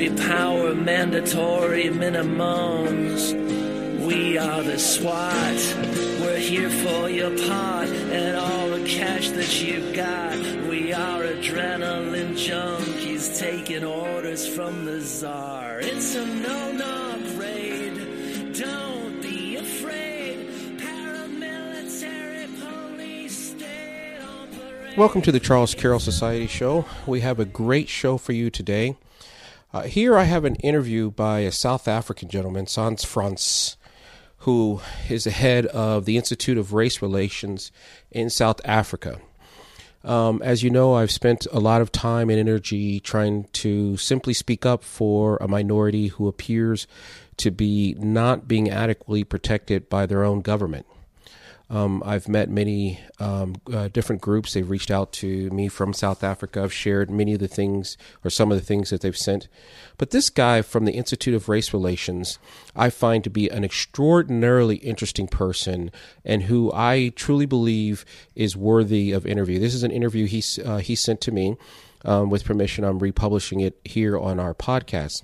story power, mandatory minimums. We are the SWAT. We're here for your pot and all the cash that you've got. We are adrenaline junkies taking orders from the czar. It's a no-knock raid. Don't be afraid. Paramilitary police state operation. Welcome to the Charles Carroll Society Show. We have a great show for you today. Uh, here I have an interview by a South African gentleman, Sans Frans, who is the head of the Institute of Race Relations in South Africa. Um, as you know, I've spent a lot of time and energy trying to simply speak up for a minority who appears to be not being adequately protected by their own government. Um, I've met many um, uh, different groups. They've reached out to me from South Africa. I've shared many of the things or some of the things that they've sent. But this guy from the Institute of Race Relations, I find to be an extraordinarily interesting person and who I truly believe is worthy of interview. This is an interview he, uh, he sent to me. Um, with permission, I'm republishing it here on our podcast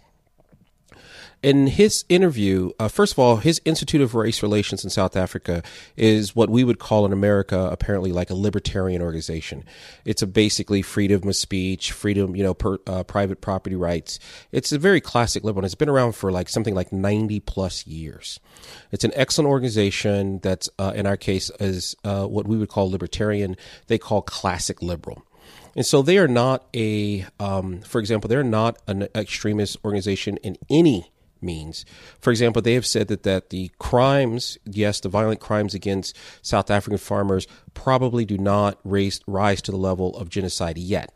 in his interview, uh, first of all, his Institute of Race Relations in South Africa is what we would call in America apparently like a libertarian organization. It's a basically freedom of speech, freedom, you know, per, uh, private property rights. It's a very classic liberal. And it's been around for like something like ninety plus years. It's an excellent organization that's uh, in our case is uh, what we would call libertarian. They call classic liberal. And so they are not a, um, for example, they're not an extremist organization in any means. For example, they have said that, that the crimes, yes, the violent crimes against South African farmers probably do not raise, rise to the level of genocide yet.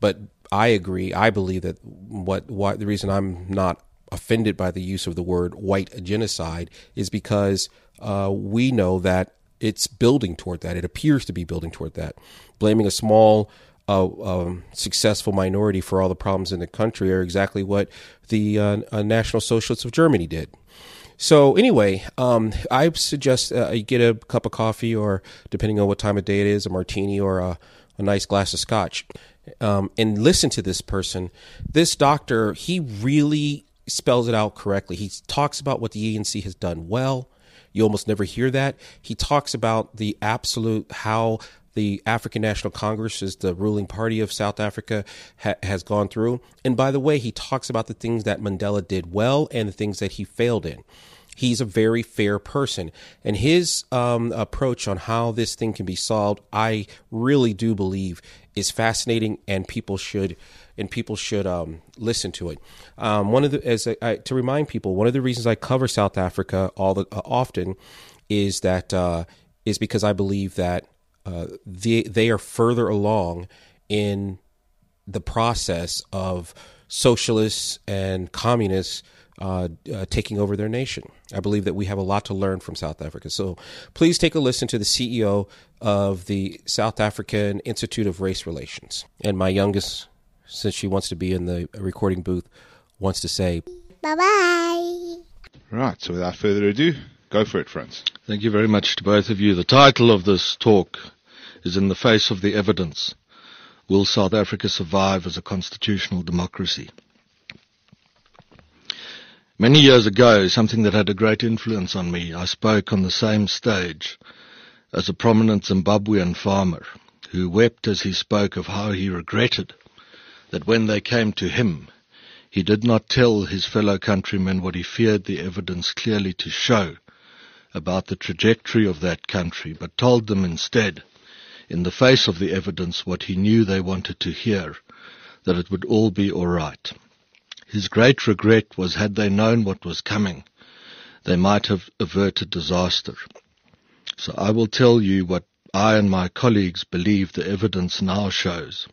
But I agree. I believe that what, what the reason I'm not offended by the use of the word white genocide is because uh, we know that it's building toward that. It appears to be building toward that. Blaming a small a, successful minority for all the problems in the country are exactly what the uh, uh, National Socialists of Germany did. So anyway, um, I suggest uh, you get a cup of coffee, or depending on what time of day it is, a martini or a, a nice glass of scotch, um, and listen to this person. This doctor, he really spells it out correctly. He talks about what the ANC has done well. You almost never hear that. He talks about the absolute how the African National Congress is the ruling party of South Africa ha- has gone through. And by the way, he talks about the things that Mandela did well and the things that he failed in. He's a very fair person, and his um, approach on how this thing can be solved, I really do believe, is fascinating, and people should and people should um, listen to it. Um, one of the as I, I, to remind people, one of the reasons I cover South Africa all the uh, often is that uh, is because I believe that uh, they they are further along in the process of socialists and communists uh, uh, taking over their nation. I believe that we have a lot to learn from South Africa. So please take a listen to the CEO of the South African Institute of Race Relations. And my youngest, since she wants to be in the recording booth, wants to say bye bye. Right, so without further ado, go for it, Frans. Thank you very much to both of you. The title of this talk is In the Face of the Evidence Will South Africa Survive as a Constitutional Democracy? Many years ago, something that had a great influence on me, I spoke on the same stage as a prominent Zimbabwean farmer who wept as he spoke of how he regretted that when they came to him, he did not tell his fellow countrymen what he feared the evidence clearly to show about the trajectory of that country, but told them instead, in the face of the evidence, what he knew they wanted to hear, that it would all be all right. His great regret was had they known what was coming, they might have averted disaster. So I will tell you what I and my colleagues believe the evidence now shows,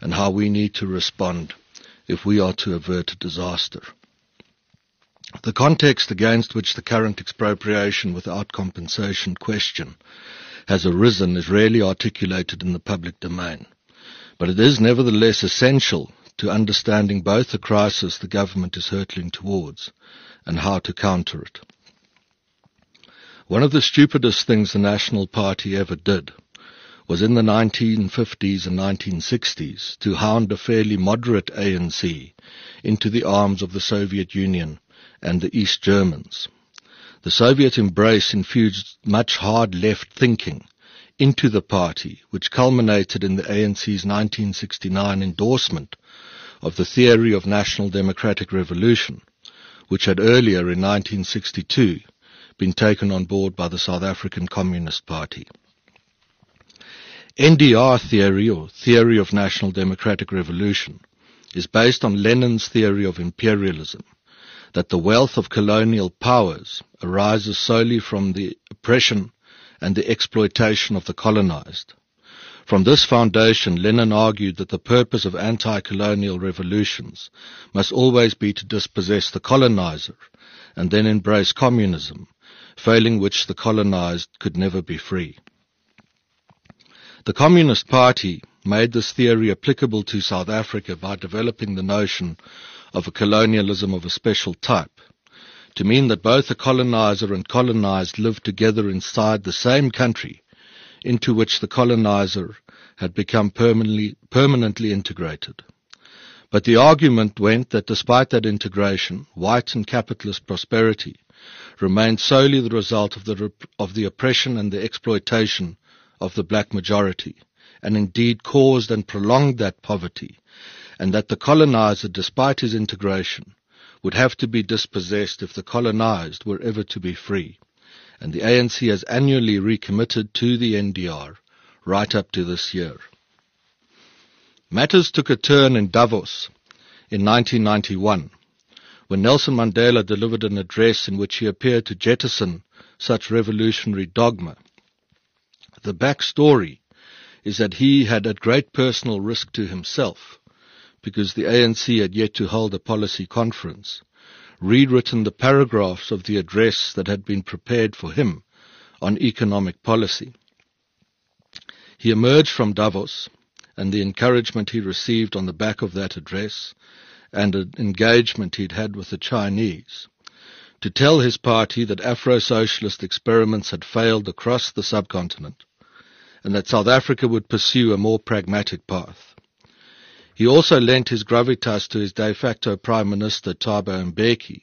and how we need to respond if we are to avert a disaster. The context against which the current expropriation without compensation question has arisen is rarely articulated in the public domain, but it is nevertheless essential to understanding both the crisis the government is hurtling towards and how to counter it. One of the stupidest things the National Party ever did was in the 1950s and 1960s to hound a fairly moderate ANC into the arms of the Soviet Union and the East Germans. The Soviet embrace infused much hard left thinking into the party, which culminated in the ANC's 1969 endorsement of the theory of national democratic revolution, which had earlier in 1962 been taken on board by the South African Communist Party. NDR theory, or theory of national democratic revolution, is based on Lenin's theory of imperialism, that the wealth of colonial powers arises solely from the oppression and the exploitation of the colonized. From this foundation, Lenin argued that the purpose of anti-colonial revolutions must always be to dispossess the colonizer and then embrace communism, failing which the colonized could never be free. The Communist Party made this theory applicable to South Africa by developing the notion of a colonialism of a special type, to mean that both the colonizer and colonized lived together inside the same country into which the colonizer had become permanently, permanently integrated. But the argument went that despite that integration, white and capitalist prosperity remained solely the result of the, of the oppression and the exploitation of the black majority, and indeed caused and prolonged that poverty, and that the colonizer, despite his integration, would have to be dispossessed if the colonized were ever to be free. And the ANC has annually recommitted to the NDR right up to this year. Matters took a turn in Davos in 1991 when Nelson Mandela delivered an address in which he appeared to jettison such revolutionary dogma the backstory is that he had at great personal risk to himself, because the ANC had yet to hold a policy conference, rewritten the paragraphs of the address that had been prepared for him on economic policy. He emerged from Davos and the encouragement he received on the back of that address and an engagement he'd had with the Chinese to tell his party that Afro-socialist experiments had failed across the subcontinent and that South Africa would pursue a more pragmatic path. He also lent his gravitas to his de facto Prime Minister Thabo Mbeki,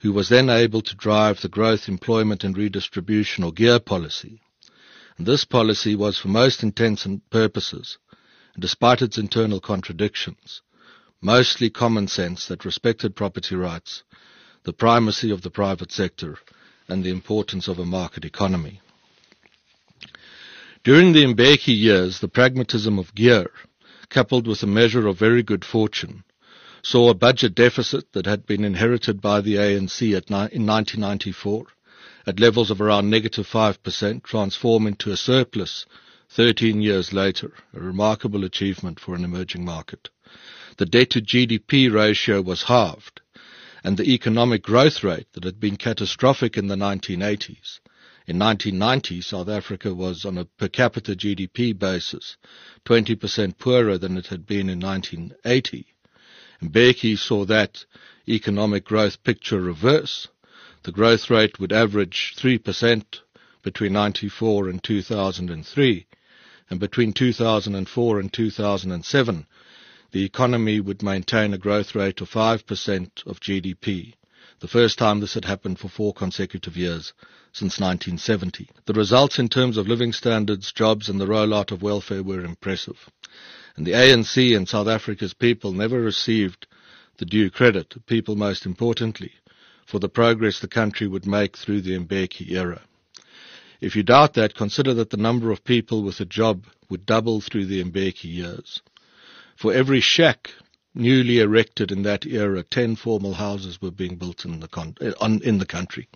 who was then able to drive the growth, employment and redistribution or GEAR policy. And this policy was for most intents and purposes, despite its internal contradictions, mostly common sense that respected property rights, the primacy of the private sector, and the importance of a market economy. During the Mbeki years, the pragmatism of GEAR, coupled with a measure of very good fortune, saw a budget deficit that had been inherited by the ANC in 1994 at levels of around negative 5% transform into a surplus 13 years later, a remarkable achievement for an emerging market. The debt to GDP ratio was halved, and the economic growth rate that had been catastrophic in the 1980s in 1990, South Africa was on a per capita GDP basis 20% poorer than it had been in 1980. Mbeki saw that economic growth picture reverse. The growth rate would average 3% between 94 and 2003, and between 2004 and 2007, the economy would maintain a growth rate of 5% of GDP, the first time this had happened for four consecutive years since 1970. The results in terms of living standards, jobs and the rollout of welfare were impressive. And the ANC and South Africa's people never received the due credit, people most importantly, for the progress the country would make through the Mbeki era. If you doubt that, consider that the number of people with a job would double through the Mbeki years. For every shack newly erected in that era, 10 formal houses were being built in the, con- eh, in the country.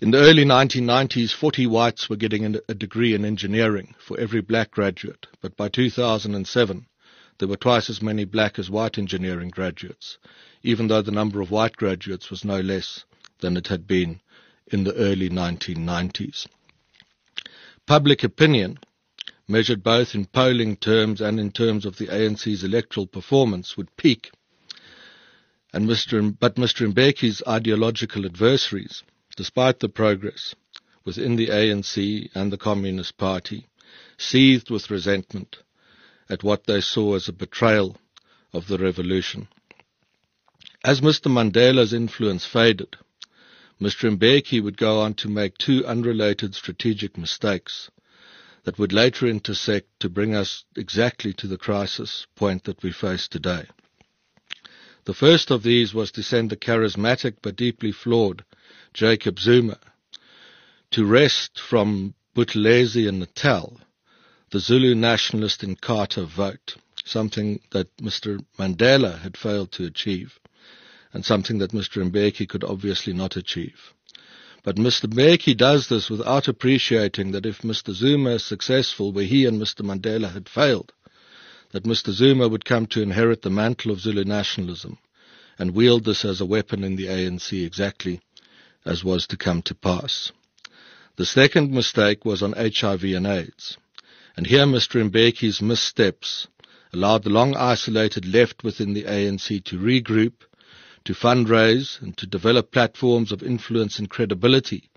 In the early 1990s, 40 whites were getting a degree in engineering for every black graduate, but by 2007, there were twice as many black as white engineering graduates, even though the number of white graduates was no less than it had been in the early 1990s. Public opinion, measured both in polling terms and in terms of the ANC's electoral performance, would peak. And Mr. But Mr. Mbeki's ideological adversaries despite the progress within the ANC and the Communist Party, seethed with resentment at what they saw as a betrayal of the revolution. As Mr. Mandela's influence faded, Mr. Mbeki would go on to make two unrelated strategic mistakes that would later intersect to bring us exactly to the crisis point that we face today. The first of these was to send the charismatic but deeply flawed Jacob Zuma to wrest from Buthelezi and Natal the Zulu nationalist in Inkatha vote, something that Mr. Mandela had failed to achieve, and something that Mr. Mbeki could obviously not achieve. But Mr. Mbeki does this without appreciating that if Mr. Zuma is successful where he and Mr. Mandela had failed, that Mr. Zuma would come to inherit the mantle of Zulu nationalism and wield this as a weapon in the ANC exactly as was to come to pass. The second mistake was on HIV and AIDS. And here Mr. Mbeki's missteps allowed the long isolated left within the ANC to regroup, to fundraise, and to develop platforms of influence and credibility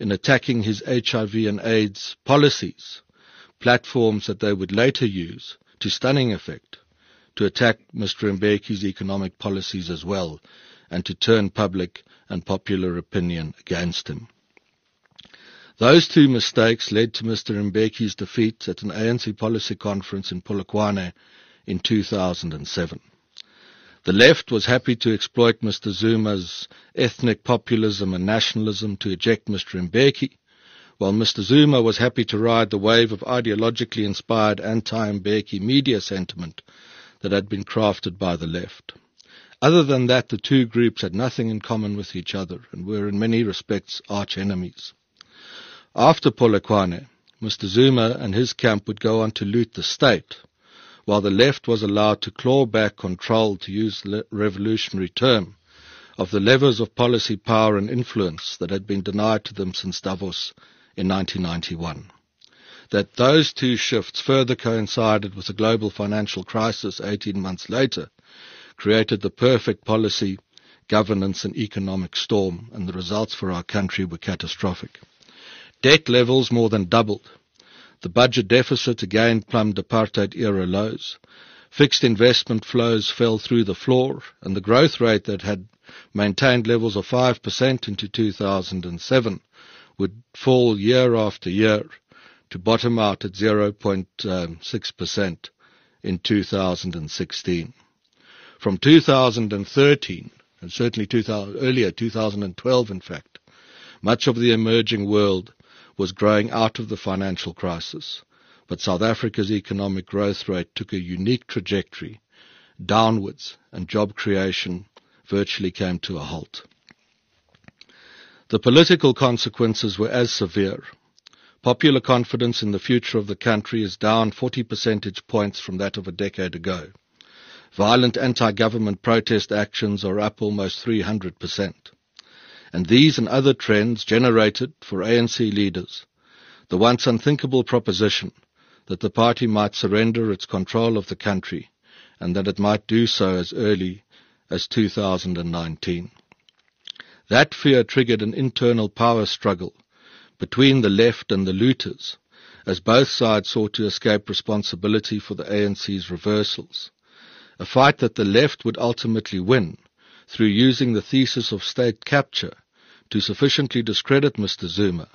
in attacking his HIV and AIDS policies, platforms that they would later use to stunning effect to attack Mr. Mbeki's economic policies as well and to turn public and popular opinion against him. Those two mistakes led to Mr. Mbeki's defeat at an ANC policy conference in Polokwane in 2007. The left was happy to exploit Mr. Zuma's ethnic populism and nationalism to eject Mr. Mbeki, while Mr. Zuma was happy to ride the wave of ideologically inspired anti-Mbeki media sentiment that had been crafted by the left. Other than that, the two groups had nothing in common with each other and were in many respects arch enemies. After Polokwane, Mr. Zuma and his camp would go on to loot the state, while the left was allowed to claw back control, to use the revolutionary term, of the levers of policy power and influence that had been denied to them since Davos in 1991 that those two shifts further coincided with the global financial crisis 18 months later created the perfect policy, governance and economic storm, and the results for our country were catastrophic. Debt levels more than doubled. The budget deficit again plumbed apartheid era lows. Fixed investment flows fell through the floor, and the growth rate that had maintained levels of 5% into 2007 would fall year after year to bottom out at 0.6% in 2016. From 2013, and certainly 2000, earlier, 2012 in fact, much of the emerging world was growing out of the financial crisis, but South Africa's economic growth rate took a unique trajectory downwards and job creation virtually came to a halt. The political consequences were as severe. Popular confidence in the future of the country is down 40 percentage points from that of a decade ago. Violent anti-government protest actions are up almost 300%. And these and other trends generated for ANC leaders the once unthinkable proposition that the party might surrender its control of the country and that it might do so as early as 2019. That fear triggered an internal power struggle between the left and the looters, as both sides sought to escape responsibility for the ANC's reversals. A fight that the left would ultimately win through using the thesis of state capture to sufficiently discredit Mr. Zuma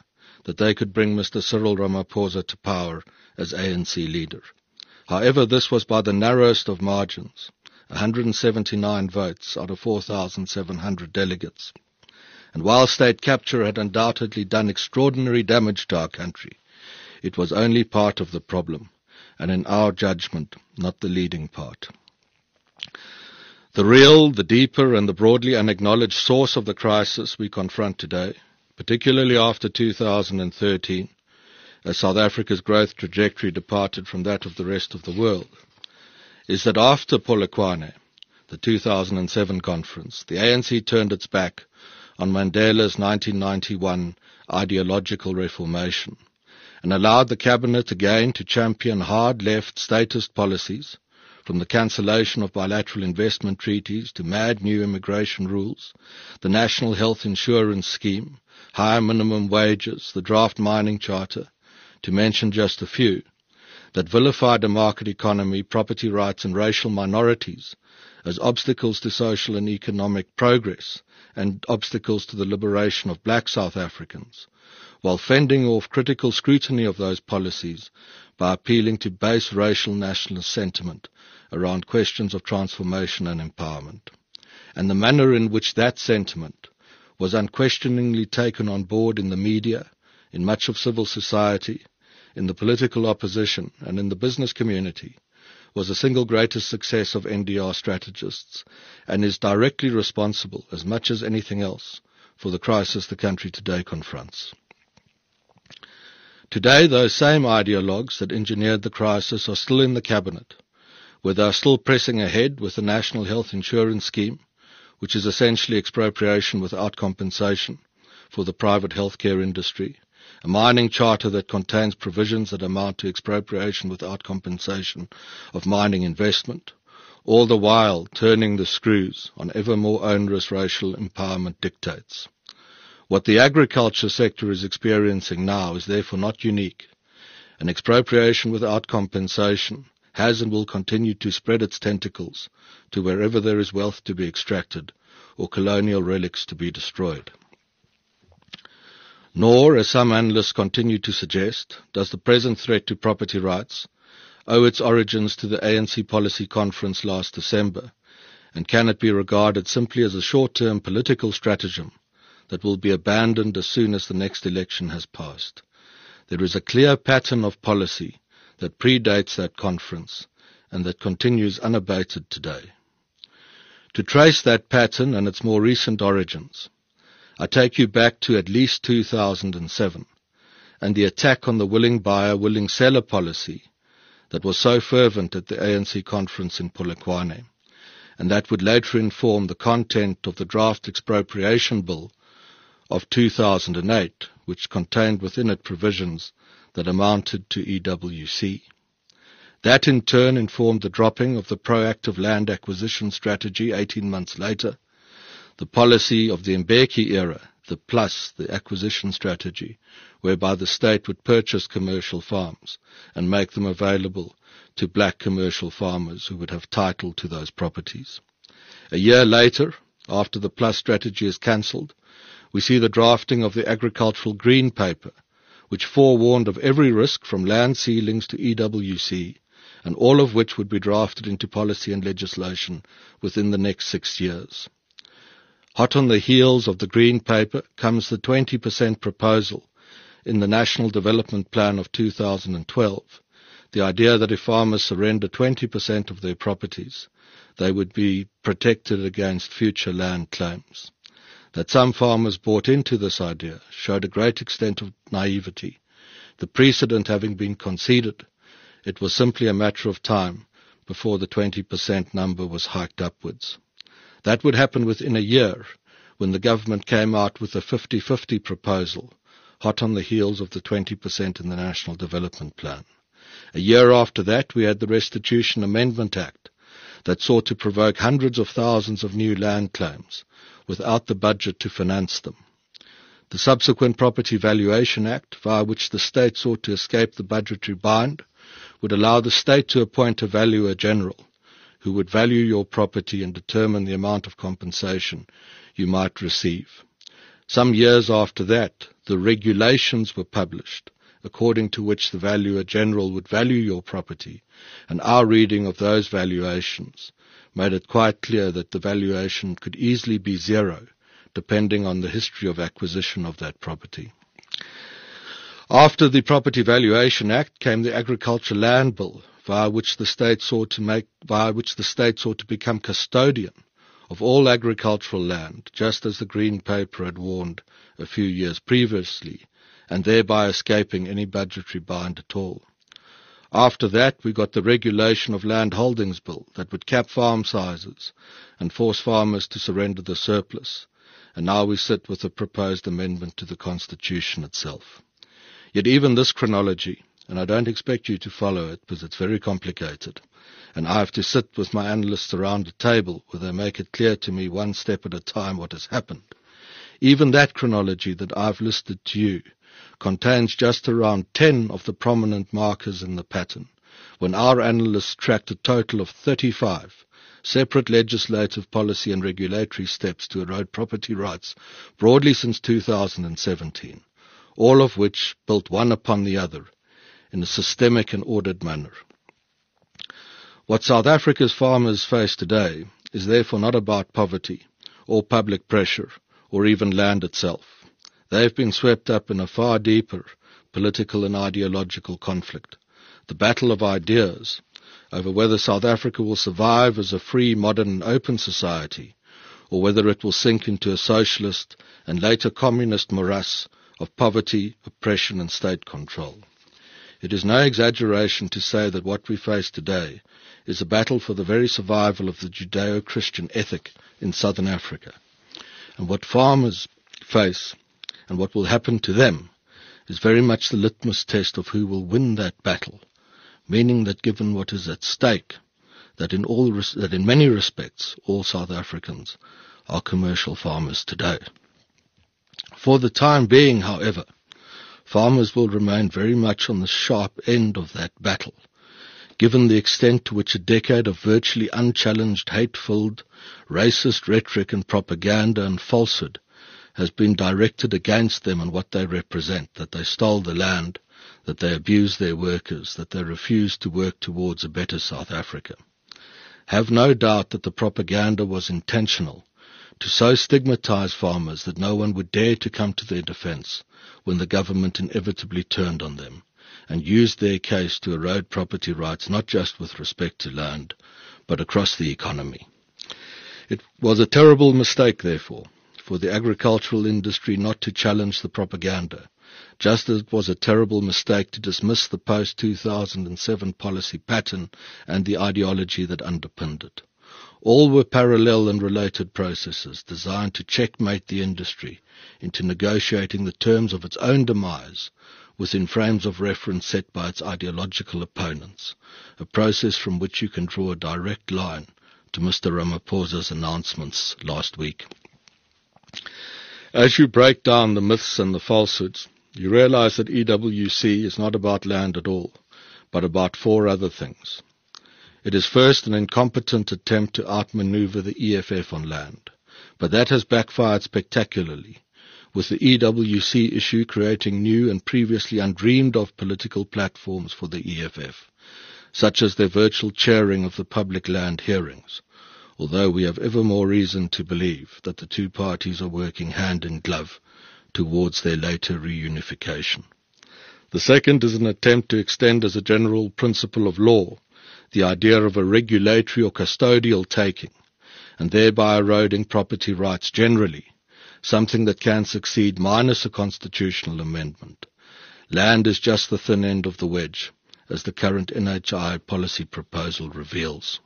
that they could bring Mr. Cyril Ramaphosa to power as ANC leader. However, this was by the narrowest of margins, 179 votes out of 4,700 delegates. And while state capture had undoubtedly done extraordinary damage to our country, it was only part of the problem, and in our judgment, not the leading part. The real, the deeper, and the broadly unacknowledged source of the crisis we confront today, particularly after 2013, as South Africa's growth trajectory departed from that of the rest of the world, is that after Polokwane, the 2007 conference, the ANC turned its back on Mandela's 1991 ideological reformation and allowed the cabinet again to champion hard left statist policies from the cancellation of bilateral investment treaties to mad new immigration rules, the national health insurance scheme, higher minimum wages, the draft mining charter, to mention just a few, that vilified a market economy, property rights and racial minorities as obstacles to social and economic progress and obstacles to the liberation of black South Africans, while fending off critical scrutiny of those policies by appealing to base racial nationalist sentiment around questions of transformation and empowerment. And the manner in which that sentiment was unquestioningly taken on board in the media, in much of civil society, in the political opposition, and in the business community was the single greatest success of NDR strategists and is directly responsible, as much as anything else, for the crisis the country today confronts. Today, those same ideologues that engineered the crisis are still in the cabinet, they are still pressing ahead with the National Health Insurance Scheme, which is essentially expropriation without compensation for the private healthcare industry, a mining charter that contains provisions that amount to expropriation without compensation of mining investment, all the while turning the screws on ever more onerous racial empowerment dictates. What the agriculture sector is experiencing now is therefore not unique. An expropriation without compensation has and will continue to spread its tentacles to wherever there is wealth to be extracted or colonial relics to be destroyed. Nor, as some analysts continue to suggest, does the present threat to property rights owe its origins to the ANC policy conference last December, and can it be regarded simply as a short-term political stratagem that will be abandoned as soon as the next election has passed. There is a clear pattern of policy that predates that conference and that continues unabated today. To trace that pattern and its more recent origins, I take you back to at least 2007 and the attack on the willing buyer, willing seller policy that was so fervent at the ANC conference in Polokwane, and that would later inform the content of the draft expropriation bill of 2008, which contained within it provisions that amounted to EWC. That in turn informed the dropping of the proactive land acquisition strategy 18 months later, the policy of the Mbeki era, the PLAS, the acquisition strategy, whereby the state would purchase commercial farms and make them available to black commercial farmers who would have title to those properties. A year later, after the PLAS strategy is cancelled, we see the drafting of the agricultural green paper, which forewarned of every risk from land ceilings to EWC, and all of which would be drafted into policy and legislation within the next six years. Hot on the heels of the green paper comes the 20% proposal in the National Development Plan of 2012, the idea that if farmers surrender 20% of their properties, they would be protected against future land claims. That some farmers bought into this idea showed a great extent of naivety. The precedent having been conceded, it was simply a matter of time before the 20% number was hiked upwards. That would happen within a year when the government came out with a 50-50 proposal, hot on the heels of the 20% in the National Development Plan. A year after that, we had the Restitution Amendment Act that sought to provoke hundreds of thousands of new land claims without the budget to finance them. The subsequent Property Valuation Act, via which the state sought to escape the budgetary bind, would allow the state to appoint a valuer general who would value your property and determine the amount of compensation you might receive. Some years after that, the regulations were published, according to which the valuer general would value your property, and our reading of those valuations made it quite clear that the valuation could easily be zero, depending on the history of acquisition of that property. After the Property Valuation Act came the Agriculture Land Bill, via which the state sought to make, via which the state sought to become custodian of all agricultural land, just as the Green Paper had warned a few years previously, and thereby escaping any budgetary bind at all. After that, we got the Regulation of Land Holdings Bill that would cap farm sizes and force farmers to surrender the surplus. And now we sit with a proposed amendment to the Constitution itself. Yet even this chronology, and I don't expect you to follow it because it's very complicated, and I have to sit with my analysts around a table where they make it clear to me one step at a time what has happened. Even that chronology that I've listed to you contains just around 10 of the prominent markers in the pattern, when our analysts tracked a total of 35 separate legislative policy and regulatory steps to erode property rights broadly since 2017, all of which built one upon the other in a systemic and ordered manner. What South Africa's farmers face today is therefore not about poverty or public pressure or even land itself. They have been swept up in a far deeper political and ideological conflict. The battle of ideas over whether South Africa will survive as a free, modern and open society or whether it will sink into a socialist and later communist morass of poverty, oppression and state control. It is no exaggeration to say that what we face today is a battle for the very survival of the Judeo-Christian ethic in southern Africa. And what farmers face and what will happen to them is very much the litmus test of who will win that battle meaning that given what is at stake, that in all that in many respects all South Africans are commercial farmers today. For the time being, however, farmers will remain very much on the sharp end of that battle, given the extent to which a decade of virtually unchallenged hate-filled, racist rhetoric and propaganda and falsehood has been directed against them and what they represent, that they stole the land, that they abuse their workers, that they refuse to work towards a better South Africa. Have no doubt that the propaganda was intentional to so stigmatize farmers that no one would dare to come to their defense when the government inevitably turned on them and used their case to erode property rights not just with respect to land, but across the economy. It was a terrible mistake, therefore, for the agricultural industry not to challenge the propaganda just as it was a terrible mistake to dismiss the post-2007 policy pattern and the ideology that underpinned it. All were parallel and related processes designed to checkmate the industry into negotiating the terms of its own demise within frames of reference set by its ideological opponents, a process from which you can draw a direct line to Mr. Ramaphosa's announcements last week. As you break down the myths and the falsehoods, you realize that EWC is not about land at all, but about four other things. It is first an incompetent attempt to outmaneuver the EFF on land, but that has backfired spectacularly, with the EWC issue creating new and previously undreamed of political platforms for the EFF, such as their virtual chairing of the public land hearings, although we have ever more reason to believe that the two parties are working hand in glove towards their later reunification. The second is an attempt to extend as a general principle of law the idea of a regulatory or custodial taking, and thereby eroding property rights generally, something that can succeed minus a constitutional amendment. Land is just the thin end of the wedge, as the current NHI policy proposal reveals.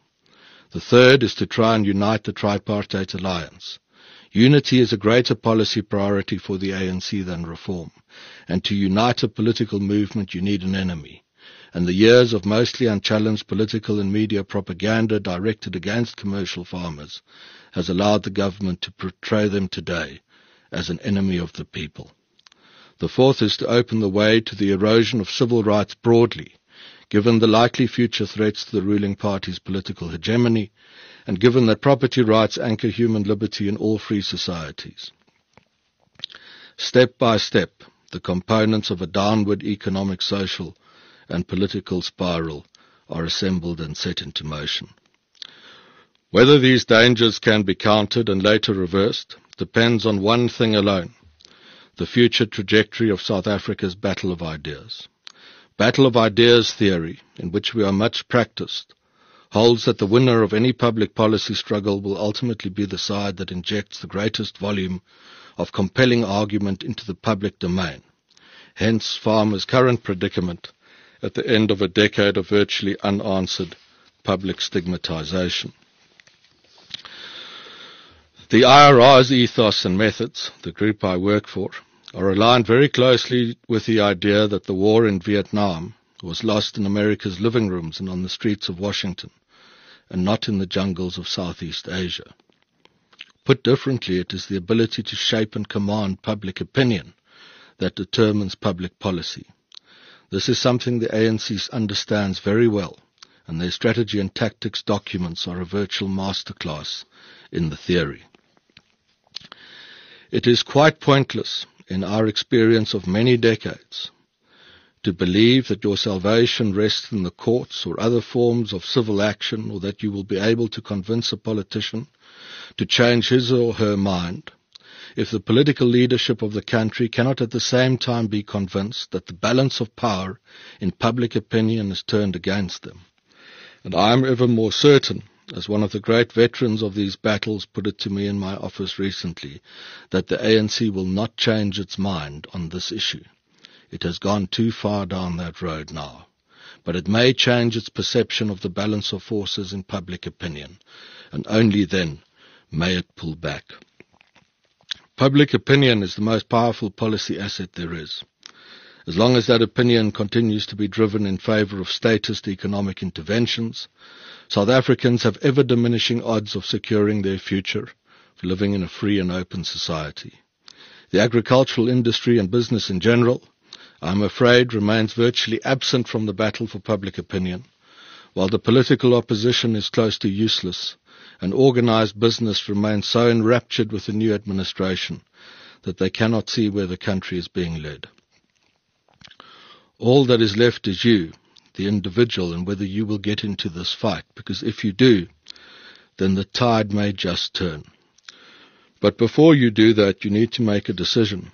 The third is to try and unite the tripartite alliance, Unity is a greater policy priority for the ANC than reform. And to unite a political movement, you need an enemy. And the years of mostly unchallenged political and media propaganda directed against commercial farmers has allowed the government to portray them today as an enemy of the people. The fourth is to open the way to the erosion of civil rights broadly, given the likely future threats to the ruling party's political hegemony and given that property rights anchor human liberty in all free societies. Step by step, the components of a downward economic, social, and political spiral are assembled and set into motion. Whether these dangers can be countered and later reversed depends on one thing alone, the future trajectory of South Africa's battle of ideas. Battle of ideas theory, in which we are much practiced, holds that the winner of any public policy struggle will ultimately be the side that injects the greatest volume of compelling argument into the public domain. Hence, farmers' current predicament at the end of a decade of virtually unanswered public stigmatization. The IRR's ethos and methods, the group I work for, are aligned very closely with the idea that the war in Vietnam was lost in America's living rooms and on the streets of Washington and not in the jungles of Southeast Asia. Put differently, it is the ability to shape and command public opinion that determines public policy. This is something the ANC understands very well and their strategy and tactics documents are a virtual masterclass in the theory. It is quite pointless in our experience of many decades to believe that your salvation rests in the courts or other forms of civil action or that you will be able to convince a politician to change his or her mind if the political leadership of the country cannot at the same time be convinced that the balance of power in public opinion is turned against them. And I am ever more certain, as one of the great veterans of these battles put it to me in my office recently, that the ANC will not change its mind on this issue. It has gone too far down that road now. But it may change its perception of the balance of forces in public opinion, and only then may it pull back. Public opinion is the most powerful policy asset there is. As long as that opinion continues to be driven in favor of statist economic interventions, South Africans have ever diminishing odds of securing their future, of living in a free and open society. The agricultural industry and business in general I'm afraid, remains virtually absent from the battle for public opinion, while the political opposition is close to useless, and organized business remains so enraptured with the new administration that they cannot see where the country is being led. All that is left is you, the individual, and whether you will get into this fight, because if you do, then the tide may just turn. But before you do that, you need to make a decision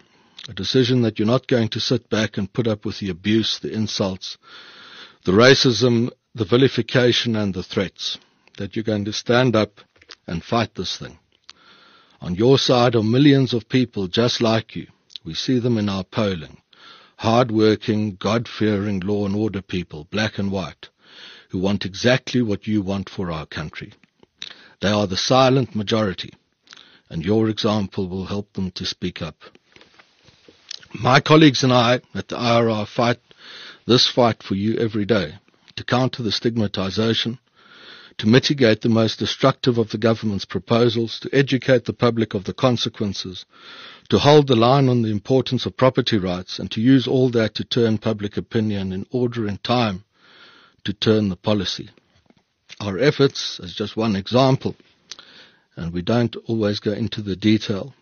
a decision that you're not going to sit back and put up with the abuse, the insults, the racism, the vilification and the threats. That you're going to stand up and fight this thing. On your side are millions of people just like you. We see them in our polling. Hard-working, God-fearing law and order people, black and white, who want exactly what you want for our country. They are the silent majority, and your example will help them to speak up. My colleagues and I at the IRR fight this fight for you every day to counter the stigmatization, to mitigate the most destructive of the government's proposals, to educate the public of the consequences, to hold the line on the importance of property rights, and to use all that to turn public opinion in order and time to turn the policy. Our efforts, as just one example, and we don't always go into the detail,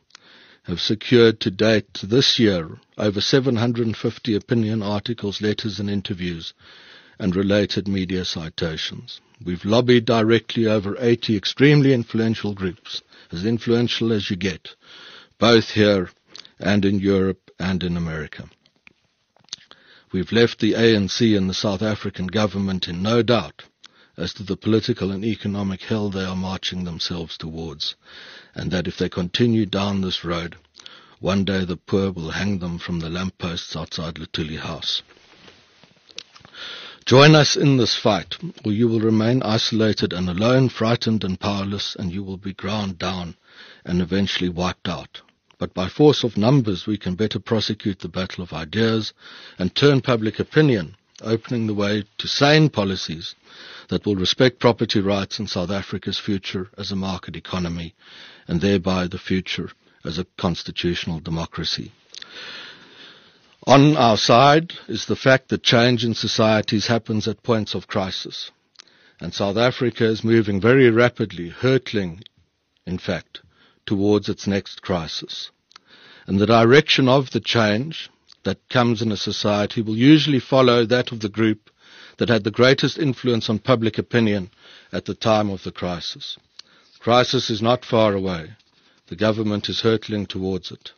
have secured to date this year over 750 opinion articles, letters and interviews and related media citations. We've lobbied directly over 80 extremely influential groups, as influential as you get, both here and in Europe and in America. We've left the ANC and the South African government in no doubt as to the political and economic hell they are marching themselves towards, and that if they continue down this road, one day the poor will hang them from the lampposts outside Luthuli House. Join us in this fight, or you will remain isolated and alone, frightened and powerless, and you will be ground down and eventually wiped out. But by force of numbers, we can better prosecute the battle of ideas and turn public opinion, opening the way to sane policies that will respect property rights in South Africa's future as a market economy and thereby the future as a constitutional democracy. On our side is the fact that change in societies happens at points of crisis. And South Africa is moving very rapidly, hurtling, in fact, towards its next crisis. And the direction of the change that comes in a society will usually follow that of the group that had the greatest influence on public opinion at the time of the crisis. Crisis is not far away. The government is hurtling towards it.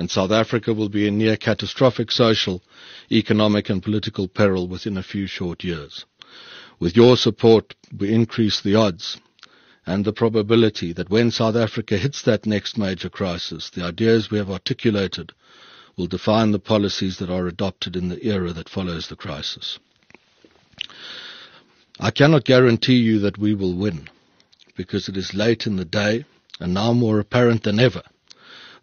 And South Africa will be in near catastrophic social, economic and political peril within a few short years. With your support, we increase the odds and the probability that when South Africa hits that next major crisis, the ideas we have articulated will define the policies that are adopted in the era that follows the crisis. I cannot guarantee you that we will win because it is late in the day and now more apparent than ever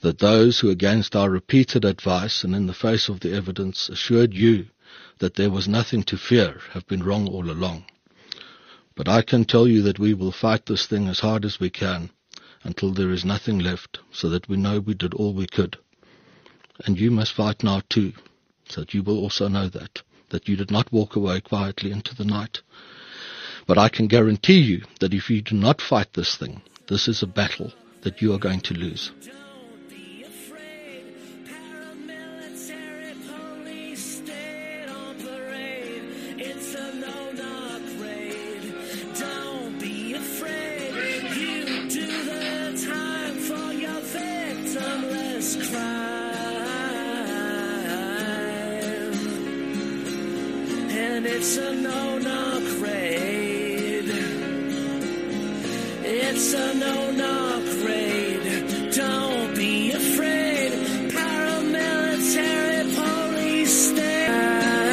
that those who against our repeated advice and in the face of the evidence assured you that there was nothing to fear have been wrong all along. But I can tell you that we will fight this thing as hard as we can until there is nothing left so that we know we did all we could. And you must fight now too, so that you will also know that, that you did not walk away quietly into the night, But I can guarantee you that if you do not fight this thing, this is a battle that you are going to lose.